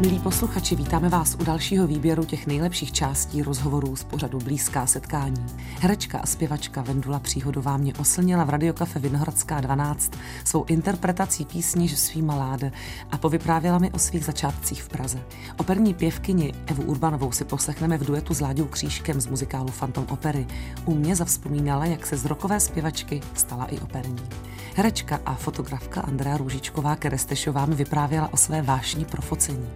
Milí posluchači, vítáme vás u dalšího výběru těch nejlepších částí rozhovorů z pořadu Blízká setkání. Herečka a zpěvačka Vendula Příhodová mě oslnila v radiokafe Vinohradská 12 svou interpretací písně Že svý maláde a povyprávěla mi o svých začátcích v Praze. Operní pěvkyni Evu Urbanovou si poslechneme v duetu s Láďou Křížkem z muzikálu Phantom Opery. U mě zavzpomínala, jak se z rokové zpěvačky stala i operní. Herečka a fotografka Andrea Růžičková Kerestešová mi vyprávěla o své vášní pro focení.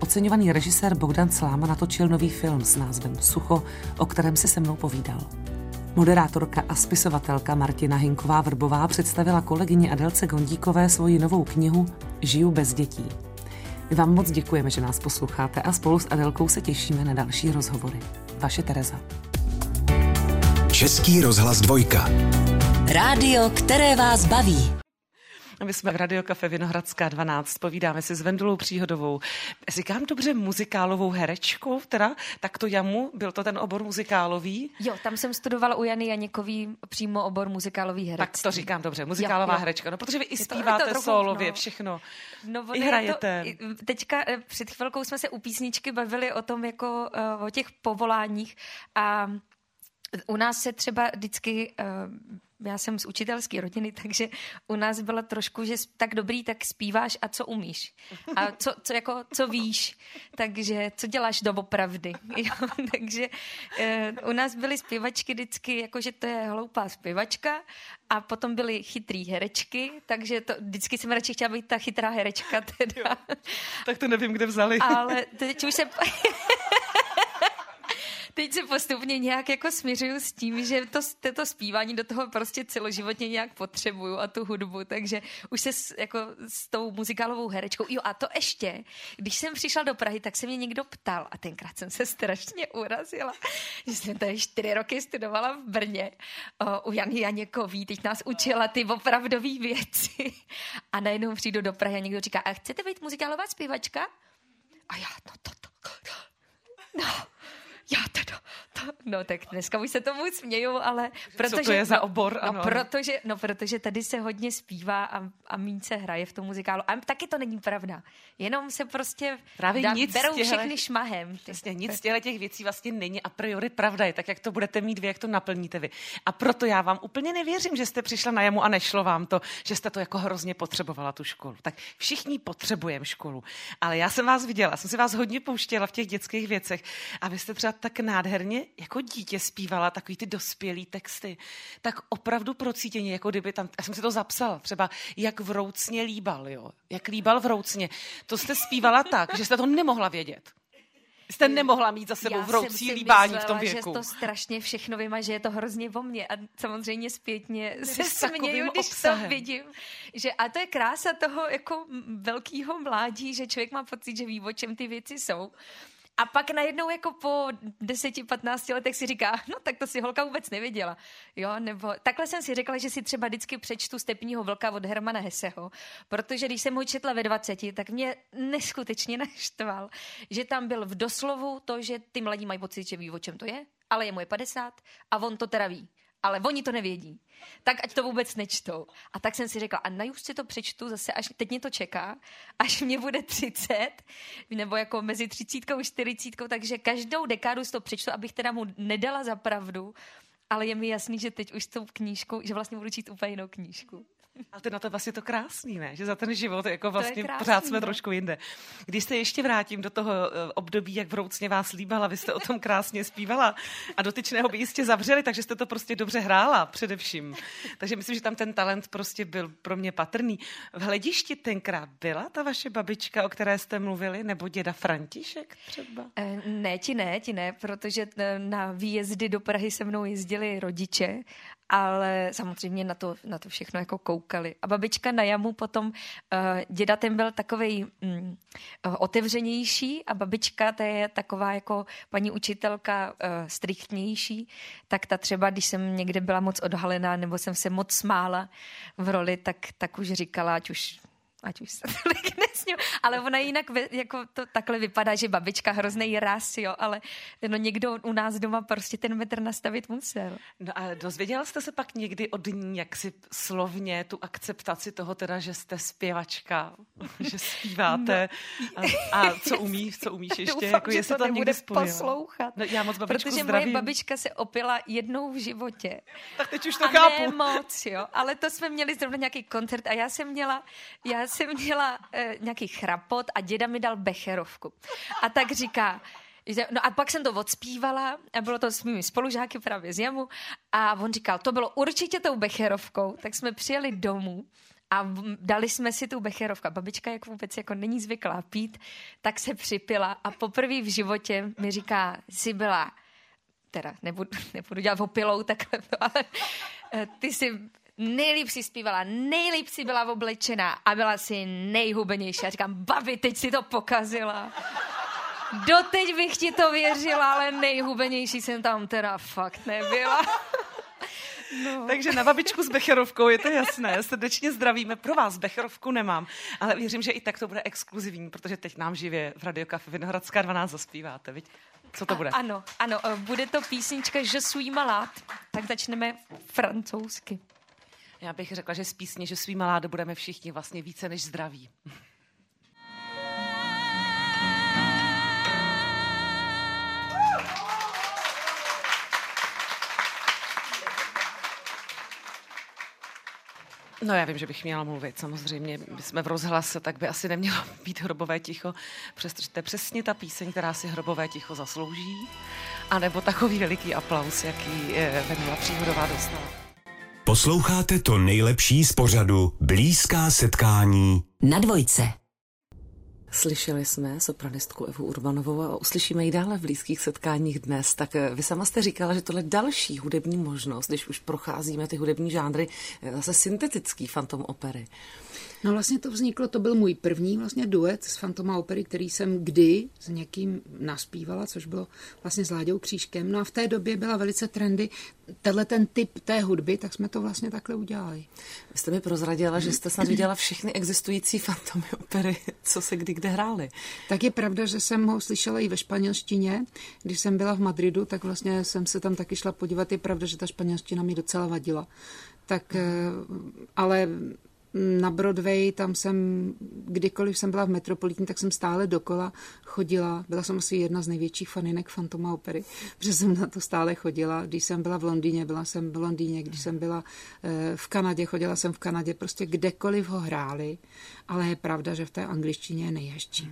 Oceňovaný režisér Bogdan Sláma natočil nový film s názvem Sucho, o kterém se se mnou povídal. Moderátorka a spisovatelka Martina Hinková Vrbová představila kolegyně Adelce Gondíkové svoji novou knihu Žiju bez dětí. My vám moc děkujeme, že nás posloucháte a spolu s Adelkou se těšíme na další rozhovory. Vaše Tereza. Český rozhlas dvojka. Rádio, které vás baví. My jsme v Radiokafe Vinohradská 12, povídáme si s Vendulou Příhodovou. Říkám dobře muzikálovou herečkou, teda tak to jamu, byl to ten obor muzikálový? Jo, tam jsem studovala u Jany Janěkový přímo obor muzikálový herec. Tak to říkám dobře, muzikálová jo, jo. herečka, no protože vy i zpíváte to, to solově, no. všechno. No, I hrajete. To, teďka eh, před chvilkou jsme se u písničky bavili o tom, jako uh, o těch povoláních a u nás se třeba vždycky uh, já jsem z učitelské rodiny, takže u nás byla trošku, že tak dobrý, tak zpíváš a co umíš. A co, co, jako, co víš. Takže co děláš doopravdy. Jo, takže e, u nás byly zpěvačky vždycky, jako že to je hloupá zpěvačka a potom byly chytrý herečky, takže to, vždycky jsem radši chtěla být ta chytrá herečka. Teda. Jo, tak to nevím, kde vzali. Ale teď už se teď se postupně nějak jako směřuju s tím, že to, to zpívání do toho prostě celoživotně nějak potřebuju a tu hudbu, takže už se s, jako s tou muzikálovou herečkou. Jo a to ještě, když jsem přišla do Prahy, tak se mě někdo ptal a tenkrát jsem se strašně urazila, že jsem tady čtyři roky studovala v Brně o, u Jany Janěkový, teď nás učila ty opravdové věci a najednou přijdu do Prahy a někdo říká, a chcete být muzikálová zpěvačka? A já, no to, to, to no, já teda, to, no tak dneska už se tomu směju, ale protože... Co to je za obor? No, ano. protože, no protože tady se hodně zpívá a, a míň se hraje v tom muzikálu. A taky to není pravda. Jenom se prostě Právě dá, nic berou těhle, všechny šmahem. Přesně, nic z těch věcí vlastně není a priori pravda je, tak jak to budete mít vy, jak to naplníte vy. A proto já vám úplně nevěřím, že jste přišla na jamu a nešlo vám to, že jste to jako hrozně potřebovala tu školu. Tak všichni potřebujeme školu. Ale já jsem vás viděla, jsem si vás hodně pouštěla v těch dětských věcech a vy jste třeba tak nádherně jako dítě zpívala takový ty dospělý texty, tak opravdu procítěně, jako kdyby tam, já jsem si to zapsala, třeba jak vroucně líbal, jo, jak líbal vroucně. To jste zpívala tak, že jste to nemohla vědět. Jste nemohla mít za sebou vroucí líbání v tom věku. že to strašně všechno vím a že je to hrozně o mně. A samozřejmě zpětně se směju, když obsahem. to vidím. Že, a to je krása toho jako velkého mládí, že člověk má pocit, že ví, o čem ty věci jsou. A pak najednou jako po 10-15 letech si říká, no tak to si holka vůbec nevěděla. Jo, nebo takhle jsem si řekla, že si třeba vždycky přečtu Stepního vlka od Hermana Heseho, protože když jsem ho četla ve 20, tak mě neskutečně naštval, že tam byl v doslovu to, že ty mladí mají pocit, že ví, o čem to je, ale je mu je 50 a on to teda ví ale oni to nevědí. Tak ať to vůbec nečtou. A tak jsem si řekla, a najuž si to přečtu zase, až teď mě to čeká, až mě bude 30, nebo jako mezi 30 a 40, takže každou dekádu si to přečtu, abych teda mu nedala za pravdu, ale je mi jasný, že teď už s tou knížkou, že vlastně budu číst úplně jinou knížku. Ale to na to vlastně to krásný, ne? Že za ten život jako vlastně krásný, pořád jsme ne? trošku jinde. Když se ještě vrátím do toho eh, období, jak vroucně vás líbala, vy jste o tom krásně zpívala a dotyčného by jistě zavřeli, takže jste to prostě dobře hrála především. Takže myslím, že tam ten talent prostě byl pro mě patrný. V hledišti tenkrát byla ta vaše babička, o které jste mluvili, nebo děda František třeba? Eh, ne, ti ne, ti ne, protože eh, na výjezdy do Prahy se mnou jezdili rodiče ale samozřejmě na to, na to všechno jako koukali. A babička na jamu potom, uh, děda ten byl takový um, otevřenější a babička to je taková jako paní učitelka uh, striktnější, tak ta třeba, když jsem někde byla moc odhalená nebo jsem se moc smála v roli, tak, tak už říkala, ať už ať už se tolik nesňu, ale ona jinak jako to takhle vypadá, že babička hrozný ras, jo, ale no někdo u nás doma prostě ten metr nastavit musel. No a dozvěděla jste se pak někdy od ní, jak si slovně tu akceptaci toho teda, že jste zpěvačka, že zpíváte no. a, a, co umí, co umíš ještě, Doufám, jako jestli to, to někdy poslouchat. No, já moc babičku Protože zdravím. moje babička se opila jednou v životě. Tak teď už to a chápu. ne moc, jo, ale to jsme měli zrovna nějaký koncert a já jsem měla, já jsem měla e, nějaký chrapot a děda mi dal becherovku. A tak říká, No a pak jsem to odspívala a bylo to s mými spolužáky právě z Jamu a on říkal, to bylo určitě tou becherovkou, tak jsme přijeli domů a dali jsme si tu becherovku. Babička, jak vůbec jako není zvyklá pít, tak se připila a poprvé v životě mi říká, si byla, teda nebudu, nebudu dělat opilou takhle, ale eh, ty si nejlíp si zpívala, nejlíp si byla oblečená a byla si nejhubenější. A říkám, babi, teď si to pokazila. Doteď bych ti to věřila, ale nejhubenější jsem tam teda fakt nebyla. No. Takže na babičku s Becherovkou je to jasné. Srdečně zdravíme. Pro vás Becherovku nemám, ale věřím, že i tak to bude exkluzivní, protože teď nám živě v Radio Café Vinohradská 12 zaspíváte, viď? Co to bude? A, ano, ano, eh, bude to písnička Je suis malát, tak začneme francouzsky. Já bych řekla, že z písně, že svý maláde budeme všichni vlastně více než zdraví. No já vím, že bych měla mluvit, samozřejmě. My jsme v rozhlase, tak by asi nemělo být hrobové ticho, přestože to je přesně ta píseň, která si hrobové ticho zaslouží. A nebo takový veliký aplaus, jaký eh, Venula Příhodová dostala. Posloucháte to nejlepší z pořadu Blízká setkání na dvojce. Slyšeli jsme sopranistku Evu Urbanovou a uslyšíme ji dále v blízkých setkáních dnes. Tak eh, vy sama jste říkala, že tohle další hudební možnost, když už procházíme ty hudební žánry, zase syntetický fantom opery. No vlastně to vzniklo, to byl můj první vlastně duet s Fantoma opery, který jsem kdy s někým naspívala, což bylo vlastně s Láďou Křížkem. No a v té době byla velice trendy tenhle ten typ té hudby, tak jsme to vlastně takhle udělali. Vy jste mi prozradila, že jste snad viděla všechny existující fantomy opery, co se kdy kde hrály. Tak je pravda, že jsem ho slyšela i ve španělštině. Když jsem byla v Madridu, tak vlastně jsem se tam taky šla podívat. Je pravda, že ta španělština mi docela vadila. Tak, eh, ale na Broadway, tam jsem, kdykoliv jsem byla v Metropolitní, tak jsem stále dokola chodila. Byla jsem asi jedna z největších faninek Fantoma opery, protože jsem na to stále chodila. Když jsem byla v Londýně, byla jsem v Londýně, když jsem byla eh, v Kanadě, chodila jsem v Kanadě, prostě kdekoliv ho hráli, ale je pravda, že v té angličtině je nejhezčí.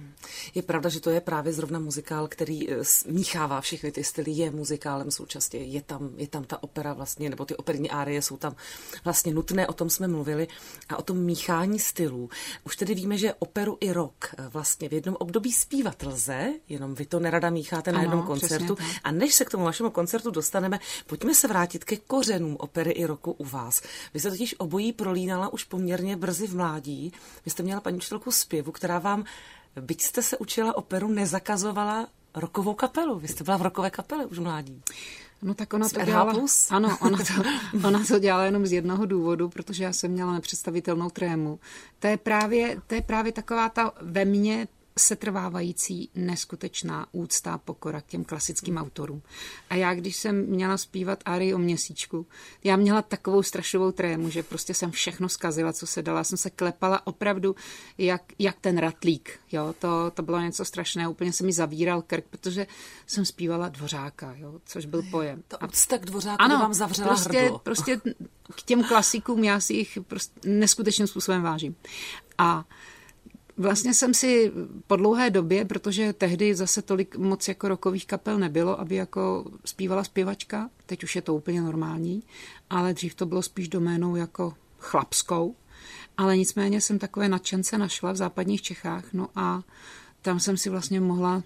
Je pravda, že to je právě zrovna muzikál, který eh, míchává všechny ty styly, je muzikálem současně, je tam, je tam ta opera vlastně, nebo ty operní árie jsou tam vlastně nutné, o tom jsme mluvili. A o tom míchání stylů. Už tedy víme, že operu i rock eh, vlastně v jednom období zpívat lze, jenom vy to nerada mícháte na jednom koncertu. A než se k tomu vašemu koncertu dostaneme, pojďme se vrátit ke kořenům opery i roku u vás. Vy se totiž obojí prolínala už poměrně brzy v mládí. Vy jste měla paní učitelku zpěvu, která vám, byť jste se učila operu, nezakazovala rokovou kapelu. Vy jste byla v rokové kapele už mládí. No tak ona to dělala, ano, ona to, ona to dělala jenom z jednoho důvodu, protože já jsem měla nepředstavitelnou trému. To je právě, to je právě taková ta ve mně setrvávající neskutečná úcta pokora k těm klasickým autorům. A já, když jsem měla zpívat Ari o měsíčku, já měla takovou strašovou trému, že prostě jsem všechno zkazila, co se dala. Jsem se klepala opravdu jak, jak ten ratlík. Jo? To, to bylo něco strašného. Úplně se mi zavíral krk, protože jsem zpívala Dvořáka, jo? což byl pojem. To úcta k Dvořáku ano, vám zavřela prostě, hrdlo. prostě k těm klasikům já si jich prostě neskutečným způsobem vážím. A Vlastně jsem si po dlouhé době, protože tehdy zase tolik moc jako rokových kapel nebylo, aby jako zpívala zpěvačka, teď už je to úplně normální, ale dřív to bylo spíš doménou jako chlapskou, ale nicméně jsem takové nadšence našla v západních Čechách, no a tam jsem si vlastně mohla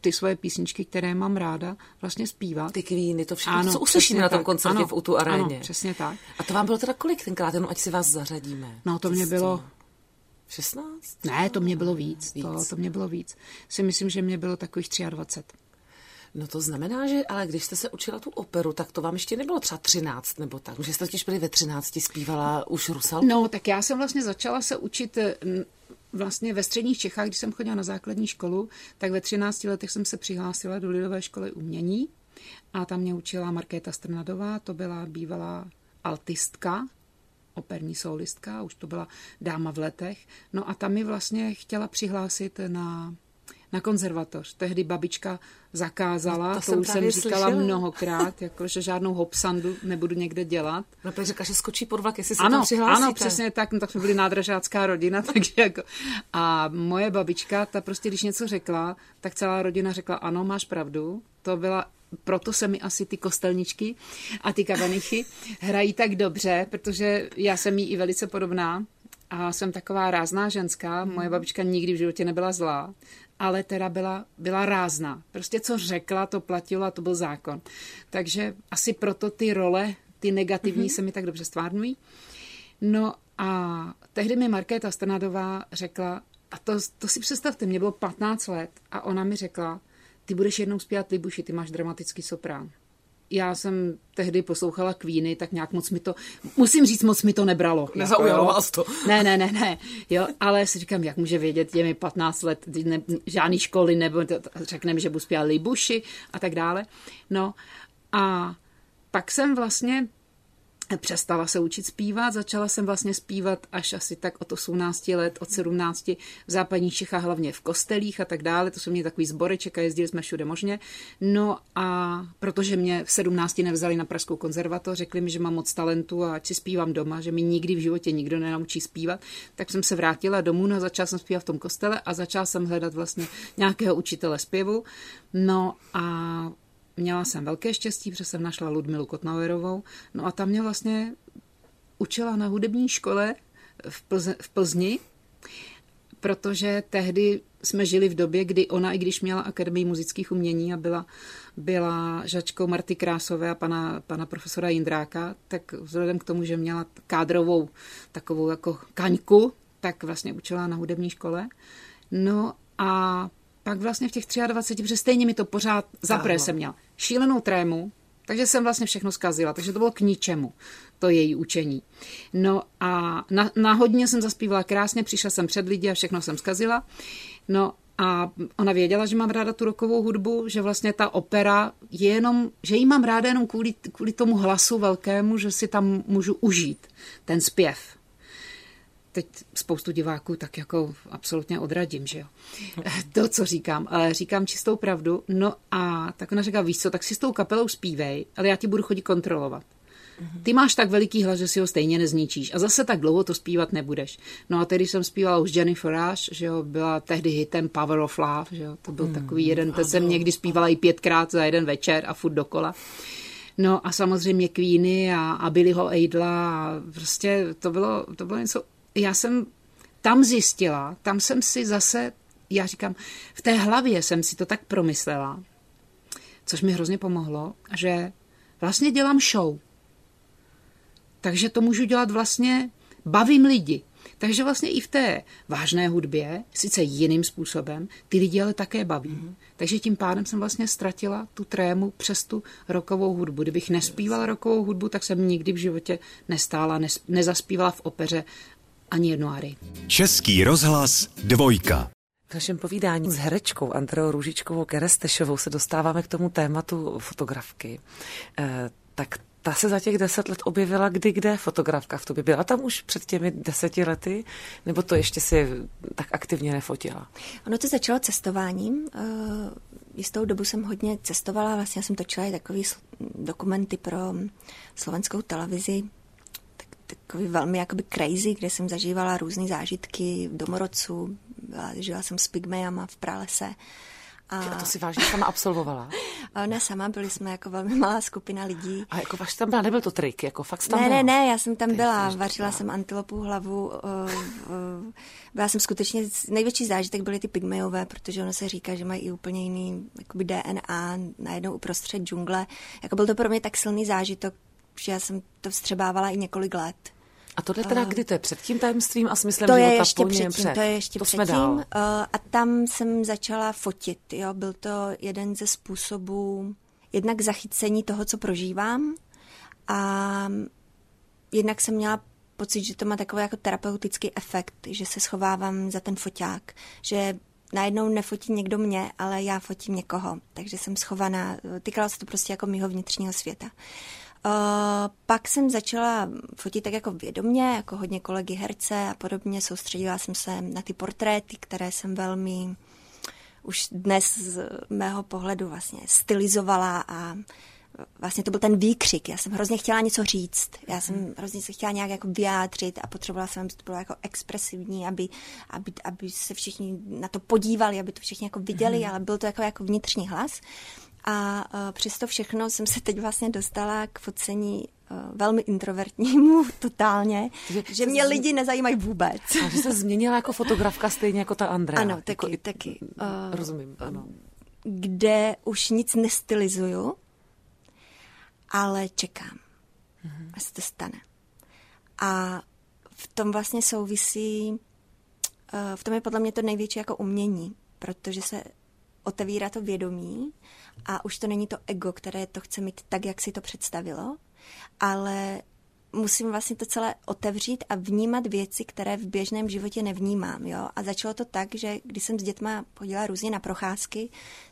ty svoje písničky, které mám ráda, vlastně zpívat. Ty kvíny, to všechno, ano, co uslyšíme na tom koncertě ano, v Utu aréně. Ano, přesně tak. A to vám bylo teda kolik tenkrát, jenom ať si vás zařadíme? No to mě bylo 16? Ne, to mě bylo víc. víc. To, to mě bylo víc. Si myslím, že mě bylo takových 23. No to znamená, že ale když jste se učila tu operu, tak to vám ještě nebylo třeba 13 nebo tak, že jste totiž byli ve 13 zpívala už Rusalku? No, tak já jsem vlastně začala se učit vlastně ve středních Čechách, když jsem chodila na základní školu, tak ve 13 letech jsem se přihlásila do Lidové školy umění a tam mě učila Markéta Strnadová, to byla bývalá altistka, operní solistka, už to byla dáma v letech. No a tam mi vlastně chtěla přihlásit na na konzervatoř. Tehdy babička zakázala, no, to, to už jsem říkala slyšela. mnohokrát, jako, že žádnou hopsandu nebudu někde dělat. No, protože řekla, že skočí pod vlak, jestli se ano, tam přihlásíte. Ano, přesně tak, no, tak jsme byli nádražácká rodina, takže jako, a moje babička, ta prostě, když něco řekla, tak celá rodina řekla, ano, máš pravdu, to byla proto se mi asi ty kostelničky a ty kavanichy hrají tak dobře, protože já jsem jí i velice podobná a jsem taková rázná ženská. Moje babička nikdy v životě nebyla zlá ale teda byla, byla rázná. Prostě co řekla, to platilo a to byl zákon. Takže asi proto ty role, ty negativní mm-hmm. se mi tak dobře stvárnují. No a tehdy mi Markéta Stanadová řekla, a to, to si představte, mě bylo 15 let a ona mi řekla, ty budeš jednou zpívat Libuši, ty máš dramatický soprán já jsem tehdy poslouchala Queeny, tak nějak moc mi to, musím říct, moc mi to nebralo. Nezaujalo jako, vás to. Ne, ne, ne, ne, jo, ale si říkám, jak může vědět, je mi 15 let, ne, žádný školy, nebo řekne mi, že budu zpívat Libuši a tak dále. No a pak jsem vlastně přestala se učit zpívat, začala jsem vlastně zpívat až asi tak od 18 let, od 17 v západních Čechách, hlavně v kostelích a tak dále, to jsou mě takový zboreček a jezdili jsme všude možně. No a protože mě v 17 nevzali na Pražskou konzervatoř, řekli mi, že mám moc talentu a ať si zpívám doma, že mi nikdy v životě nikdo nenaučí zpívat, tak jsem se vrátila domů, no a začala jsem zpívat v tom kostele a začala jsem hledat vlastně nějakého učitele zpěvu. No a měla jsem velké štěstí, protože jsem našla Ludmilu Kotnauerovou. No a tam mě vlastně učila na hudební škole v, Plze, v Plzni, protože tehdy jsme žili v době, kdy ona, i když měla Akademii muzických umění a byla, byla žačkou Marty Krásové a pana, pana profesora Jindráka, tak vzhledem k tomu, že měla kádrovou takovou jako kaňku, tak vlastně učila na hudební škole. No a pak vlastně v těch 23, protože stejně mi to pořád zaprvé jsem měla šílenou trému, takže jsem vlastně všechno zkazila, takže to bylo k ničemu, to její učení. No a na, náhodně jsem zaspívala krásně, přišla jsem před lidi a všechno jsem zkazila. No a ona věděla, že mám ráda tu rokovou hudbu, že vlastně ta opera je jenom, že ji mám ráda jenom kvůli, kvůli tomu hlasu velkému, že si tam můžu užít ten zpěv teď spoustu diváků tak jako absolutně odradím, že jo. To, co říkám, ale říkám čistou pravdu. No a tak ona říká, víš co, tak si s tou kapelou zpívej, ale já ti budu chodit kontrolovat. Ty máš tak veliký hlas, že si ho stejně nezničíš a zase tak dlouho to zpívat nebudeš. No a tedy jsem zpívala už Jennifer Rush, že jo, byla tehdy hitem Power of Love, že jo, to byl mm, takový jeden, ten jsem někdy zpívala i pětkrát za jeden večer a furt dokola. No a samozřejmě Queeny a, a Billyho Eidla a prostě to bylo, to bylo něco já jsem tam zjistila, tam jsem si zase, já říkám, v té hlavě jsem si to tak promyslela, což mi hrozně pomohlo, že vlastně dělám show. Takže to můžu dělat vlastně, bavím lidi. Takže vlastně i v té vážné hudbě, sice jiným způsobem, ty lidi ale také baví. Mm-hmm. Takže tím pádem jsem vlastně ztratila tu trému přes tu rokovou hudbu. Kdybych nespívala rokovou hudbu, tak jsem nikdy v životě nestála, nezaspívala v opeře ani jednu árii. Český rozhlas dvojka. V našem povídání s herečkou Andreou Růžičkovou Kerestešovou se dostáváme k tomu tématu fotografky. E, tak ta se za těch deset let objevila kdy kde fotografka v tobě. Byla tam už před těmi deseti lety, nebo to ještě si tak aktivně nefotila? Ono to začalo cestováním. Eh, jistou dobu jsem hodně cestovala, vlastně jsem točila i takový dokumenty pro slovenskou televizi, takový velmi jakoby crazy, kde jsem zažívala různé zážitky v domorodcu, žila jsem s pygmejama v pralese. A... a to si vážně sama absolvovala? ne sama, byli jsme jako velmi malá skupina lidí. A jako vaš tam byla, nebyl to trik, jako fakt tam Ne, byla. ne, ne, já jsem tam Ty byla, vařila jsem antilopu hlavu, uh, uh, byla jsem skutečně, největší zážitek byly ty pygmejové, protože ono se říká, že mají i úplně jiný jakoby DNA najednou uprostřed džungle. Jako byl to pro mě tak silný zážitek, že já jsem to vstřebávala i několik let. A tohle teda kdy to je? Před tím tajemstvím a smyslem to života? Je ještě po předtím, před. To je ještě to předtím. Dál. Uh, a tam jsem začala fotit. Jo? Byl to jeden ze způsobů jednak zachycení toho, co prožívám a jednak jsem měla pocit, že to má takový jako terapeutický efekt, že se schovávám za ten foťák, že najednou nefotí někdo mě, ale já fotím někoho, takže jsem schovaná, týkalo se to prostě jako mýho vnitřního světa. Uh, pak jsem začala fotit tak jako vědomně, jako hodně kolegy herce a podobně. Soustředila jsem se na ty portréty, které jsem velmi už dnes z mého pohledu vlastně stylizovala a vlastně to byl ten výkřik. Já jsem hrozně chtěla něco říct. Já jsem hmm. hrozně se chtěla nějak jako vyjádřit a potřebovala jsem, aby to bylo jako expresivní, aby, aby, aby se všichni na to podívali, aby to všichni jako viděli, hmm. ale byl to jako, jako vnitřní hlas. A uh, přesto všechno jsem se teď vlastně dostala k focení uh, velmi introvertnímu totálně, že, že mě lidi nezajímají vůbec. A že se změnila jako fotografka stejně jako ta Andrea. Ano, taky, jako, taky. Uh, rozumím, ano. Kde už nic nestylizuju, ale čekám, mm-hmm. až se to stane. A v tom vlastně souvisí, v tom je podle mě to největší jako umění, protože se otevírá to vědomí a už to není to ego, které to chce mít tak, jak si to představilo, ale musím vlastně to celé otevřít a vnímat věci, které v běžném životě nevnímám. Jo? A začalo to tak, že když jsem s dětma chodila různě na procházky,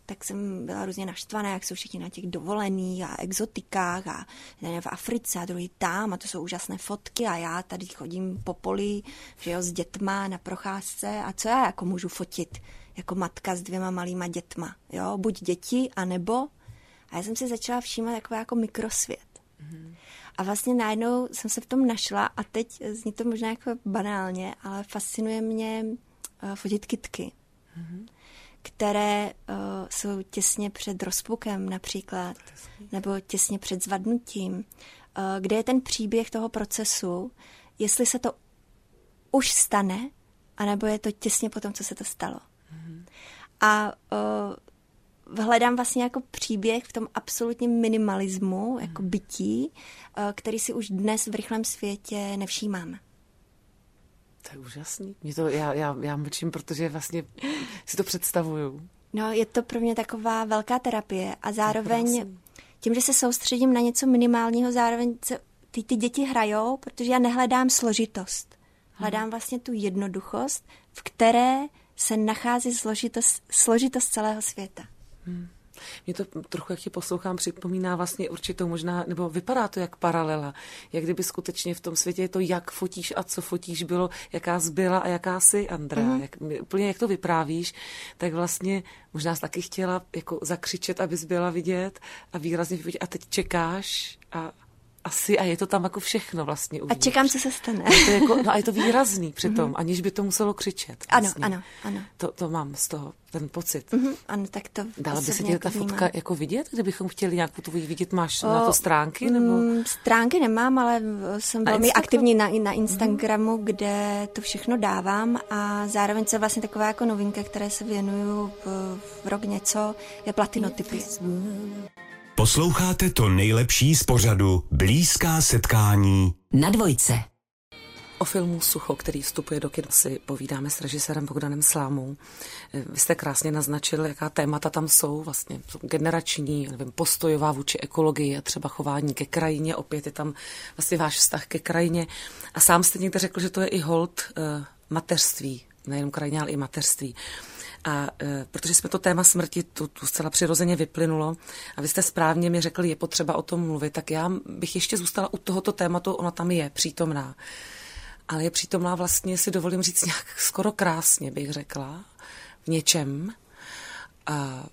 tak jsem byla různě naštvaná, jak jsou všichni na těch dovolených a exotikách a ne, v Africe a druhý tam a to jsou úžasné fotky a já tady chodím po poli, že jo, s dětma na procházce a co já jako můžu fotit jako matka s dvěma malýma dětma, jo, buď děti, anebo a já jsem si začala všímat takový jako mikrosvět. Mm-hmm. A vlastně najednou jsem se v tom našla a teď zní to možná jako banálně, ale fascinuje mě uh, fotit kitky, mm-hmm. které uh, jsou těsně před rozpukem například, nebo těsně před zvadnutím, uh, kde je ten příběh toho procesu, jestli se to už stane, anebo je to těsně po tom, co se to stalo. A uh, hledám vlastně jako příběh v tom absolutním minimalismu, jako hmm. bytí, eh, který si už dnes v rychlém světě nevšímáme. To je úžasný. Mě to, já, já, já mlčím, protože vlastně si to představuju. No, je to pro mě taková velká terapie a zároveň tím, že se soustředím na něco minimálního, zároveň se ty, ty děti hrajou, protože já nehledám složitost. Hledám hmm. vlastně tu jednoduchost, v které se nachází složitost, složitost celého světa. Hmm. Mě to trochu, jak ti poslouchám, připomíná vlastně určitou možná, nebo vypadá to jak paralela, jak kdyby skutečně v tom světě je to, jak fotíš a co fotíš bylo, jaká zbyla a jaká jsi, Andrea. Mm-hmm. Jak, úplně jak to vyprávíš, tak vlastně možná jsi taky chtěla jako zakřičet, abys byla vidět a výrazně vidět a teď čekáš a asi a je to tam jako všechno vlastně uvnitř. A čekám, co se stane. A, to jako, no a je to výrazný přitom, mm-hmm. aniž by to muselo křičet. Vlastně. Ano, ano, ano. To, to mám z toho, ten pocit. Mm-hmm, ano, tak to Dala by se ti ta fotka jako vidět, kdybychom chtěli nějakou tu vidět? Máš o, na to stránky? Nebo? Mm, stránky nemám, ale jsem velmi Instagram? aktivní na, na Instagramu, mm-hmm. kde to všechno dávám a zároveň se vlastně taková jako novinka, které se věnuju v, v rok něco, je platinotypy. Posloucháte to nejlepší z pořadu Blízká setkání na dvojce. O filmu Sucho, který vstupuje do kin, si povídáme s režisérem Bogdanem Slámou. Vy jste krásně naznačil, jaká témata tam jsou, vlastně jsou generační, nevím, postojová vůči ekologii a třeba chování ke krajině, opět je tam vlastně váš vztah ke krajině. A sám jste někde řekl, že to je i hold uh, mateřství, nejenom krajině, ale i mateřství. A e, protože jsme to téma smrti tu, tu zcela přirozeně vyplynulo a vy jste správně mi řekli, je potřeba o tom mluvit, tak já bych ještě zůstala u tohoto tématu, ona tam je přítomná. Ale je přítomná vlastně, si dovolím říct, nějak skoro krásně, bych řekla, v něčem. A,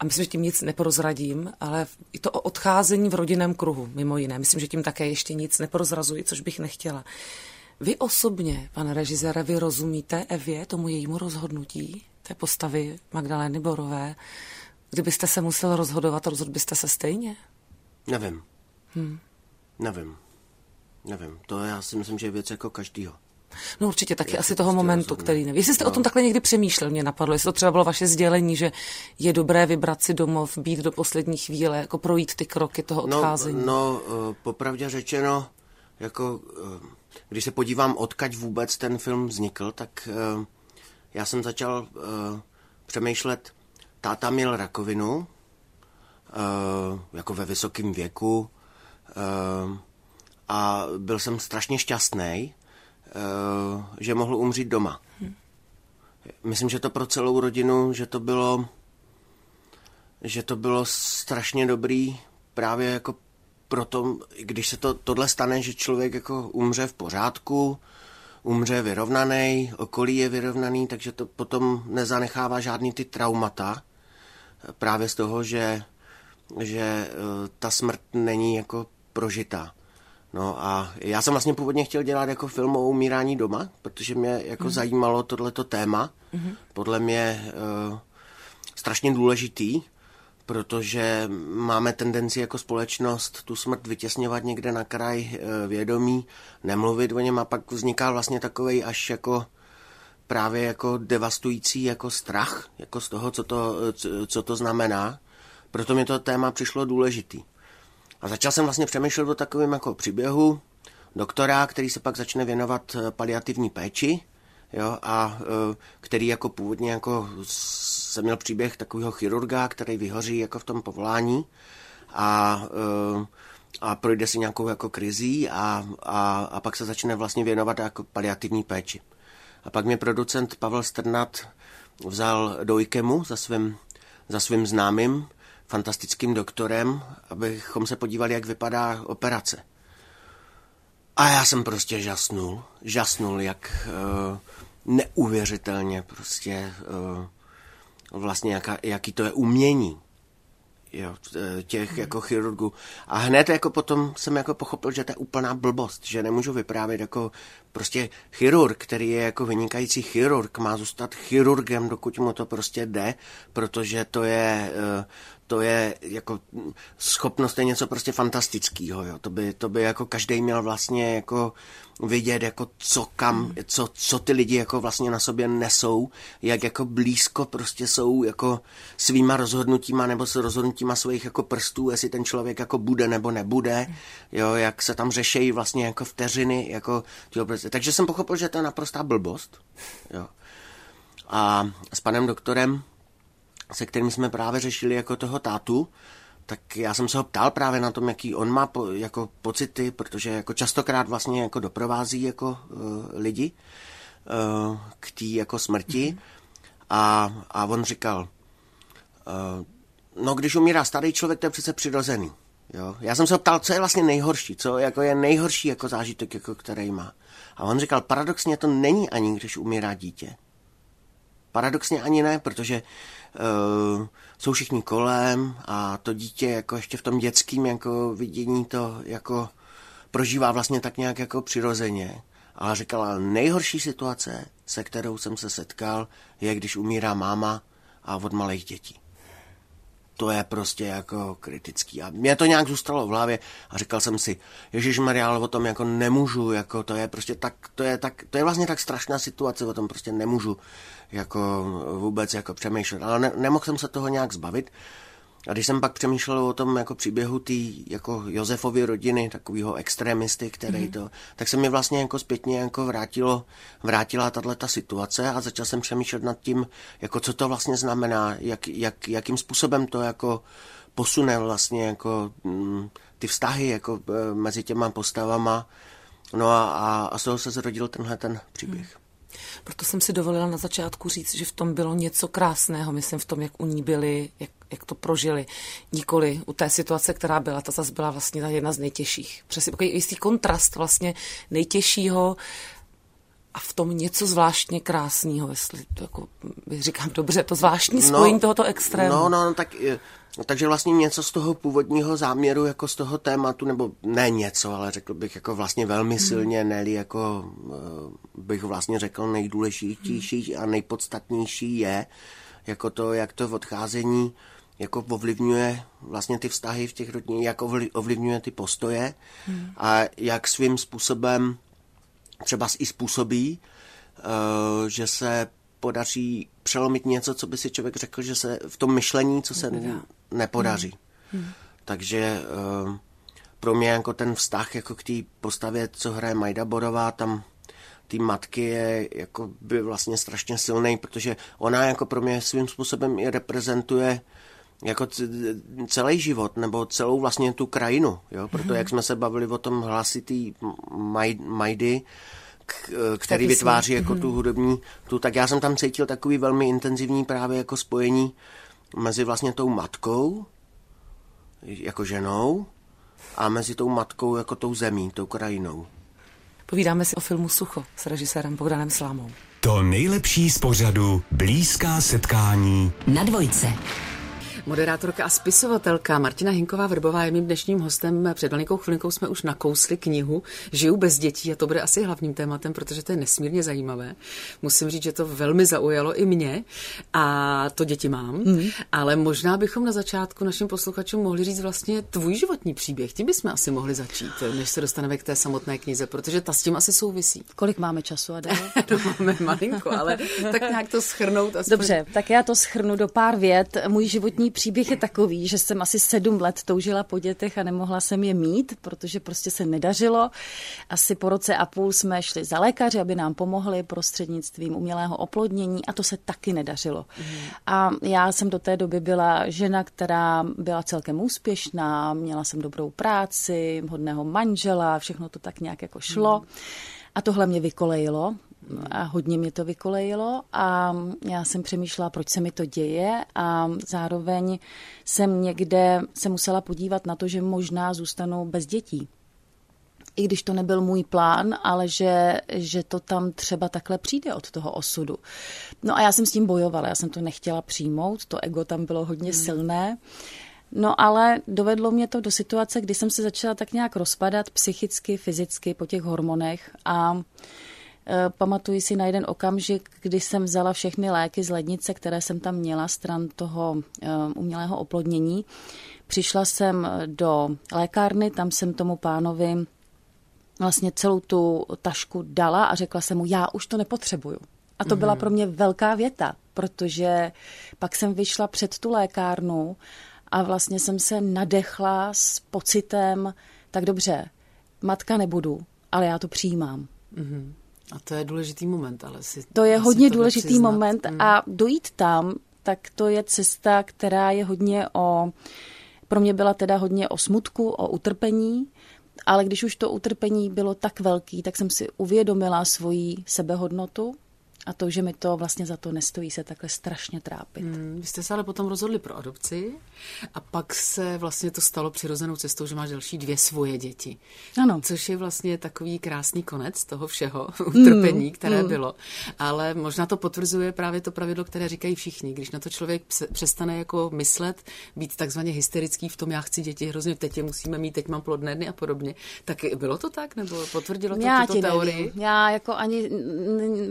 a myslím, že tím nic neprozradím, ale i to o odcházení v rodinném kruhu, mimo jiné. Myslím, že tím také ještě nic neprozrazuji, což bych nechtěla. Vy osobně, pane režisére, vy rozumíte Evě, tomu jejímu rozhodnutí? té postavy Magdalény Borové, kdybyste se musel rozhodovat, rozhodl byste se stejně? Nevím. Hmm. Nevím. Nevím. To já si myslím, že je věc jako každýho. No určitě taky asi toho prostě momentu, rozhodně. který neví. Jestli jste no. o tom takhle někdy přemýšlel, mě napadlo, jestli to třeba bylo vaše sdělení, že je dobré vybrat si domov, být do poslední chvíle, jako projít ty kroky toho no, odcházení. No, no popravdě řečeno, jako když se podívám, odkaď vůbec ten film vznikl, tak uh, já jsem začal uh, přemýšlet, táta měl rakovinu, uh, jako ve vysokém věku, a byl jsem strašně šťastný, že mohl umřít doma. Myslím, že to pro celou rodinu, že to bylo že to bylo strašně dobrý právě jako proto, když se to, tohle stane, že člověk jako umře v pořádku, umře vyrovnaný, okolí je vyrovnaný, takže to potom nezanechává žádný ty traumata právě z toho, že, že eh, ta smrt není jako prožitá. No a já jsem vlastně původně chtěl dělat jako film o umírání doma, protože mě jako mm. zajímalo tohleto téma. Mm. Podle mě uh, strašně důležitý, protože máme tendenci jako společnost tu smrt vytěsňovat někde na kraj uh, vědomí, nemluvit o něm a pak vzniká vlastně takový až jako právě jako devastující jako strach, jako z toho, co to, co to znamená. Proto mi to téma přišlo důležitý. A začal jsem vlastně přemýšlet o takovém jako příběhu doktora, který se pak začne věnovat eh, paliativní péči, jo, a eh, který jako původně jako jsem měl příběh takového chirurga, který vyhoří jako v tom povolání a, eh, a projde si nějakou jako krizí a, a, a pak se začne vlastně věnovat jako paliativní péči. A pak mě producent Pavel Strnat vzal do IKEMu za svým, za svým známým, fantastickým doktorem, abychom se podívali, jak vypadá operace. A já jsem prostě žasnul, žasnul, jak uh, neuvěřitelně prostě uh, vlastně jaka, jaký to je umění jo, eh, těch hmm. jako chirurgů. A hned jako potom jsem jako pochopil, že to je úplná blbost, že nemůžu vyprávět jako prostě chirurg, který je jako vynikající chirurg, má zůstat chirurgem, dokud mu to prostě jde, protože to je, to je jako schopnost je něco prostě fantastického, jo. To by, to by jako každý měl vlastně jako vidět, jako co kam, hmm. co, co ty lidi jako vlastně na sobě nesou, jak jako blízko prostě jsou jako svýma rozhodnutíma nebo s rozhodnutíma svých jako prstů, jestli ten člověk jako bude nebo nebude, hmm. jo, jak se tam řešejí vlastně jako vteřiny, jako, tyjo, prostě. takže jsem pochopil, že to je naprostá blbost, jo. A s panem doktorem se kterým jsme právě řešili jako toho tátu, tak já jsem se ho ptal právě na tom, jaký on má po, jako pocity, protože jako častokrát vlastně jako doprovází jako uh, lidi uh, k té jako smrti mm-hmm. a, a on říkal, uh, no když umírá starý člověk, to je přece přirozený. Jo? Já jsem se ptal, co je vlastně nejhorší, co jako je nejhorší jako zážitek, jako který má. A on říkal, paradoxně to není ani, když umírá dítě. Paradoxně ani ne, protože uh, jsou všichni kolem a to dítě jako ještě v tom dětském jako vidění to jako prožívá vlastně tak nějak jako přirozeně. Ale říkala, nejhorší situace, se kterou jsem se setkal, je, když umírá máma a od malých dětí to je prostě jako kritický. A mě to nějak zůstalo v hlavě a říkal jsem si, Ježíš Maria, ale o tom jako nemůžu, jako to je prostě tak, to je tak, to je vlastně tak strašná situace, o tom prostě nemůžu jako vůbec jako přemýšlet. Ale ne, nemohl jsem se toho nějak zbavit. A když jsem pak přemýšlel o tom jako příběhu té jako Josefovy rodiny, takového extremisty, který mm-hmm. to, tak se mi vlastně jako zpětně jako vrátilo, vrátila tahle ta situace a začal jsem přemýšlet nad tím, jako co to vlastně znamená, jak, jak, jakým způsobem to jako posune vlastně jako mm, ty vztahy jako e, mezi těma postavama. No a, a, a z toho se zrodil tenhle ten příběh. Mm. Proto jsem si dovolila na začátku říct, že v tom bylo něco krásného, myslím v tom, jak u ní byli, jak, jak to prožili. Nikoli u té situace, která byla, ta zase byla vlastně jedna z nejtěžších. Přesně takový jistý kontrast vlastně nejtěžšího a v tom něco zvláštně krásného, jestli to jako, říkám dobře, to zvláštní no, spojení no, tohoto extrému. No, no, tak No, takže vlastně něco z toho původního záměru, jako z toho tématu, nebo ne něco, ale řekl bych jako vlastně velmi hmm. silně, neli jako eh, bych vlastně řekl nejdůležitější a nejpodstatnější je, jako to, jak to odcházení jako ovlivňuje vlastně ty vztahy v těch rodině, jak ovlivňuje ty postoje hmm. a jak svým způsobem třeba i způsobí, uh, že se podaří přelomit něco, co by si člověk řekl, že se v tom myšlení, co se nepodaří. Hmm. Hmm. Takže uh, pro mě jako ten vztah jako k té postavě, co hraje Majda Borová, tam té matky je jako by vlastně strašně silný, protože ona jako pro mě svým způsobem i reprezentuje jako celý život, nebo celou vlastně tu krajinu, jo? proto mm-hmm. jak jsme se bavili o tom hlasitý Majdy, který vytváří jako mm-hmm. tu hudební, tu, tak já jsem tam cítil takový velmi intenzivní právě jako spojení mezi vlastně tou matkou, jako ženou, a mezi tou matkou jako tou zemí, tou krajinou. Povídáme si o filmu Sucho s režisérem Bogdanem Slámou. To nejlepší z pořadu Blízká setkání na dvojce. Moderátorka a spisovatelka Martina Hinková Vrbová je mým dnešním hostem. Před velikou chvilinkou jsme už nakousli knihu Žiju bez dětí a to bude asi hlavním tématem, protože to je nesmírně zajímavé. Musím říct, že to velmi zaujalo i mě a to děti mám, mm. ale možná bychom na začátku našim posluchačům mohli říct vlastně tvůj životní příběh. Tím bychom asi mohli začít, než se dostaneme k té samotné knize, protože ta s tím asi souvisí. Kolik máme času, Adele? no, máme malinko, ale tak nějak to schrnout. Aspoň... Dobře, tak já to schrnu do pár vět. Můj životní příběh je takový, že jsem asi sedm let toužila po dětech a nemohla jsem je mít, protože prostě se nedařilo. Asi po roce a půl jsme šli za lékaři, aby nám pomohli prostřednictvím umělého oplodnění a to se taky nedařilo. Mm. A já jsem do té doby byla žena, která byla celkem úspěšná, měla jsem dobrou práci, hodného manžela, všechno to tak nějak jako šlo. Mm. A tohle mě vykolejilo a hodně mě to vykolejilo a já jsem přemýšlela, proč se mi to děje a zároveň jsem někde se musela podívat na to, že možná zůstanu bez dětí. I když to nebyl můj plán, ale že, že to tam třeba takhle přijde od toho osudu. No a já jsem s tím bojovala, já jsem to nechtěla přijmout, to ego tam bylo hodně hmm. silné. No ale dovedlo mě to do situace, kdy jsem se začala tak nějak rozpadat psychicky, fyzicky po těch hormonech a pamatuji si na jeden okamžik, kdy jsem vzala všechny léky z lednice, které jsem tam měla stran toho eh, umělého oplodnění. Přišla jsem do lékárny, tam jsem tomu pánovi vlastně celou tu tašku dala a řekla jsem mu, já už to nepotřebuju. A to mm-hmm. byla mhm. pro mě velká věta, protože pak jsem vyšla před tu lékárnu a vlastně jsem se nadechla s pocitem, tak dobře, matka nebudu, ale já to přijímám. Mm-hmm. A to je důležitý moment, ale si To je hodně to důležitý moment mm. a dojít tam, tak to je cesta, která je hodně o, pro mě byla teda hodně o smutku, o utrpení, ale když už to utrpení bylo tak velký, tak jsem si uvědomila svoji sebehodnotu a to, že mi to vlastně za to nestojí se takhle strašně trápit. Hmm, vy jste se ale potom rozhodli pro adopci a pak se vlastně to stalo přirozenou cestou, že máš další dvě svoje děti. Ano. Což je vlastně takový krásný konec toho všeho utrpení, hmm, které hmm. bylo. Ale možná to potvrzuje právě to pravidlo, které říkají všichni. Když na to člověk přestane jako myslet, být takzvaně hysterický v tom, já chci děti hrozně, teď je musíme mít, teď mám plodné dny a podobně. Tak bylo to tak? Nebo potvrdilo to já tuto teorii? Nevím. Já jako ani,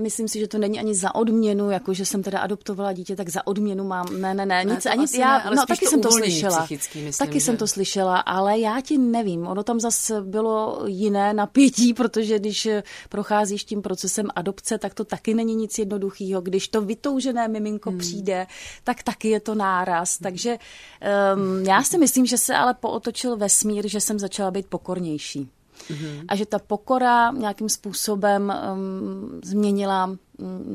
myslím si, že to není ani za odměnu, jako že jsem teda adoptovala dítě, tak za odměnu mám, ne, ne, ne, nic, ne, ani, já, ne, no taky jsem to slyšela, myslím, taky že... jsem to slyšela, ale já ti nevím, ono tam zase bylo jiné napětí, protože když procházíš tím procesem adopce, tak to taky není nic jednoduchého, když to vytoužené miminko hmm. přijde, tak taky je to náraz, hmm. takže um, já si myslím, že se ale pootočil vesmír, že jsem začala být pokornější. Mm-hmm. A že ta pokora nějakým způsobem um, změnila um,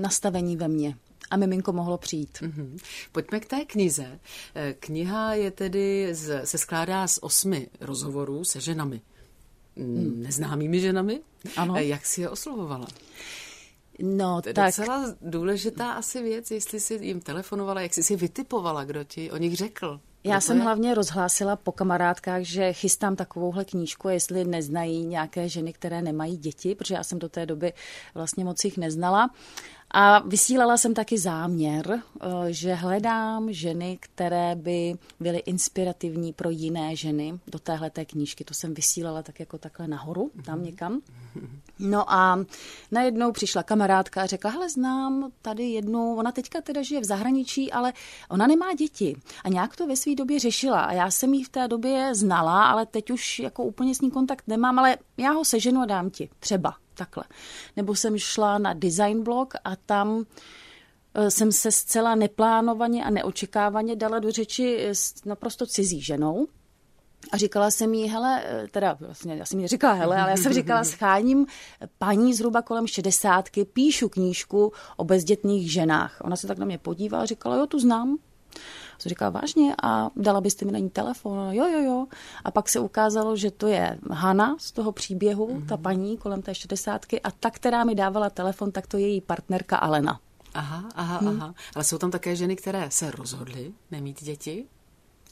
nastavení ve mně a miminko mohlo přijít. Mm-hmm. Pojďme k té knize. Eh, kniha je tedy, z, se skládá z osmi rozhovorů se ženami. Mm. Neznámými ženami? Ano. Eh, jak si je oslovovala? No, to je tak... docela důležitá asi věc, jestli jsi jim telefonovala, jak jsi si vytipovala, kdo ti o nich řekl. Já jsem je? hlavně rozhlásila po kamarádkách, že chystám takovouhle knížku, jestli neznají nějaké ženy, které nemají děti, protože já jsem do té doby vlastně moc jich neznala. A vysílala jsem taky záměr, eh, že hledám ženy, které by byly inspirativní pro jiné ženy do téhle té knížky. To jsem vysílala tak jako takhle nahoru, tam někam. No a najednou přišla kamarádka a řekla, hele, znám tady jednu, ona teďka teda žije v zahraničí, ale ona nemá děti. A nějak to ve své době řešila. A já jsem ji v té době znala, ale teď už jako úplně s ní kontakt nemám, ale já ho seženu a dám ti, třeba takhle. Nebo jsem šla na design blog a tam eh, jsem se zcela neplánovaně a neočekávaně dala do řeči s naprosto cizí ženou. A říkala jsem jí, hele, teda vlastně, já jsem jí říkala, hele, ale já jsem říkala, scháním paní zhruba kolem šedesátky, píšu knížku o bezdětných ženách. Ona se tak na mě podívala a říkala, jo, tu znám. Jsem říkala, vážně? A dala byste mi na ní telefon? Jo, jo, jo. A pak se ukázalo, že to je Hana z toho příběhu, mm-hmm. ta paní kolem té šedesátky a ta, která mi dávala telefon, tak to je její partnerka Alena. Aha, aha, hmm. aha. Ale jsou tam také ženy, které se rozhodly nemít děti?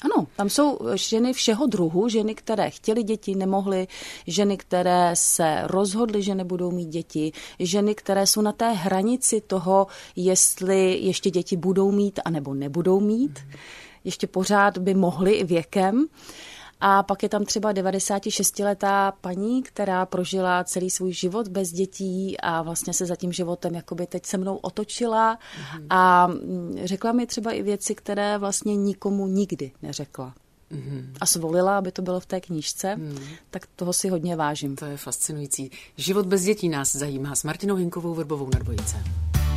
Ano, tam jsou ženy všeho druhu, ženy, které chtěly děti, nemohly, ženy, které se rozhodly, že nebudou mít děti, ženy, které jsou na té hranici toho, jestli ještě děti budou mít anebo nebudou mít. Ještě pořád by mohly věkem. A pak je tam třeba 96-letá paní, která prožila celý svůj život bez dětí a vlastně se za tím životem jakoby teď se mnou otočila mm-hmm. a řekla mi třeba i věci, které vlastně nikomu nikdy neřekla. Mm-hmm. A zvolila, aby to bylo v té knížce, mm. tak toho si hodně vážím. To je fascinující. Život bez dětí nás zajímá s Martinou Hinkovou Vrbovou na dvojice.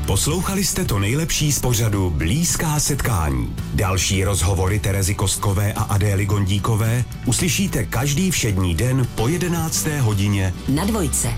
Poslouchali jste to nejlepší z pořadu Blízká setkání. Další rozhovory Terezy Kostkové a Adély Gondíkové uslyšíte každý všední den po 11. hodině na dvojce.